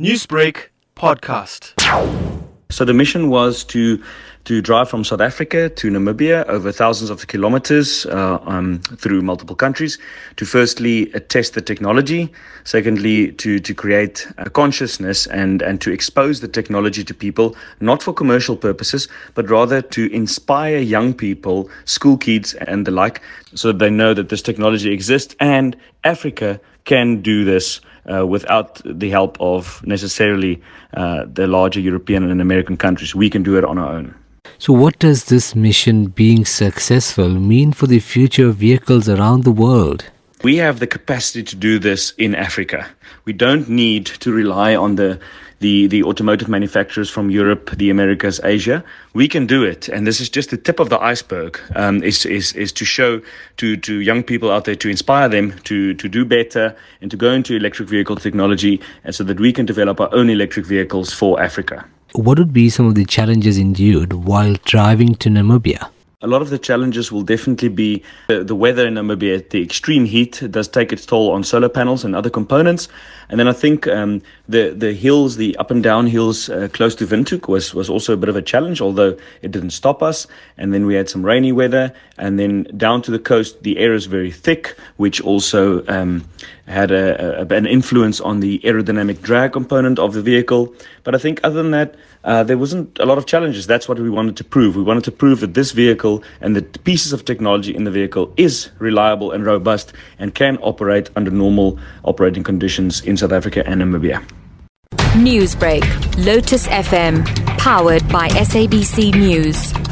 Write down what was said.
Newsbreak podcast. So the mission was to to drive from South Africa to Namibia over thousands of kilometers uh, um, through multiple countries to firstly uh, test the technology, secondly to to create a consciousness and and to expose the technology to people, not for commercial purposes, but rather to inspire young people, school kids and the like, so that they know that this technology exists and Africa can do this uh, without the help of necessarily uh, the larger European and American countries. We can do it on our own. So, what does this mission being successful mean for the future of vehicles around the world? We have the capacity to do this in Africa. We don't need to rely on the the, the automotive manufacturers from Europe, the Americas, Asia. We can do it, and this is just the tip of the iceberg. Um, is, is is to show to to young people out there to inspire them to to do better and to go into electric vehicle technology, and so that we can develop our own electric vehicles for Africa. What would be some of the challenges endured while driving to Namibia? A lot of the challenges will definitely be the, the weather in Namibia. The extreme heat does take its toll on solar panels and other components. And then I think um, the the hills, the up and down hills uh, close to Windhoek was was also a bit of a challenge, although it didn't stop us. And then we had some rainy weather, and then down to the coast, the air is very thick, which also um, had a, a, an influence on the aerodynamic drag component of the vehicle. But I think other than that, uh, there wasn't a lot of challenges. That's what we wanted to prove. We wanted to prove that this vehicle and the pieces of technology in the vehicle is reliable and robust and can operate under normal operating conditions in South Africa and Namibia. Newsbreak, Lotus FM, powered by SABC News.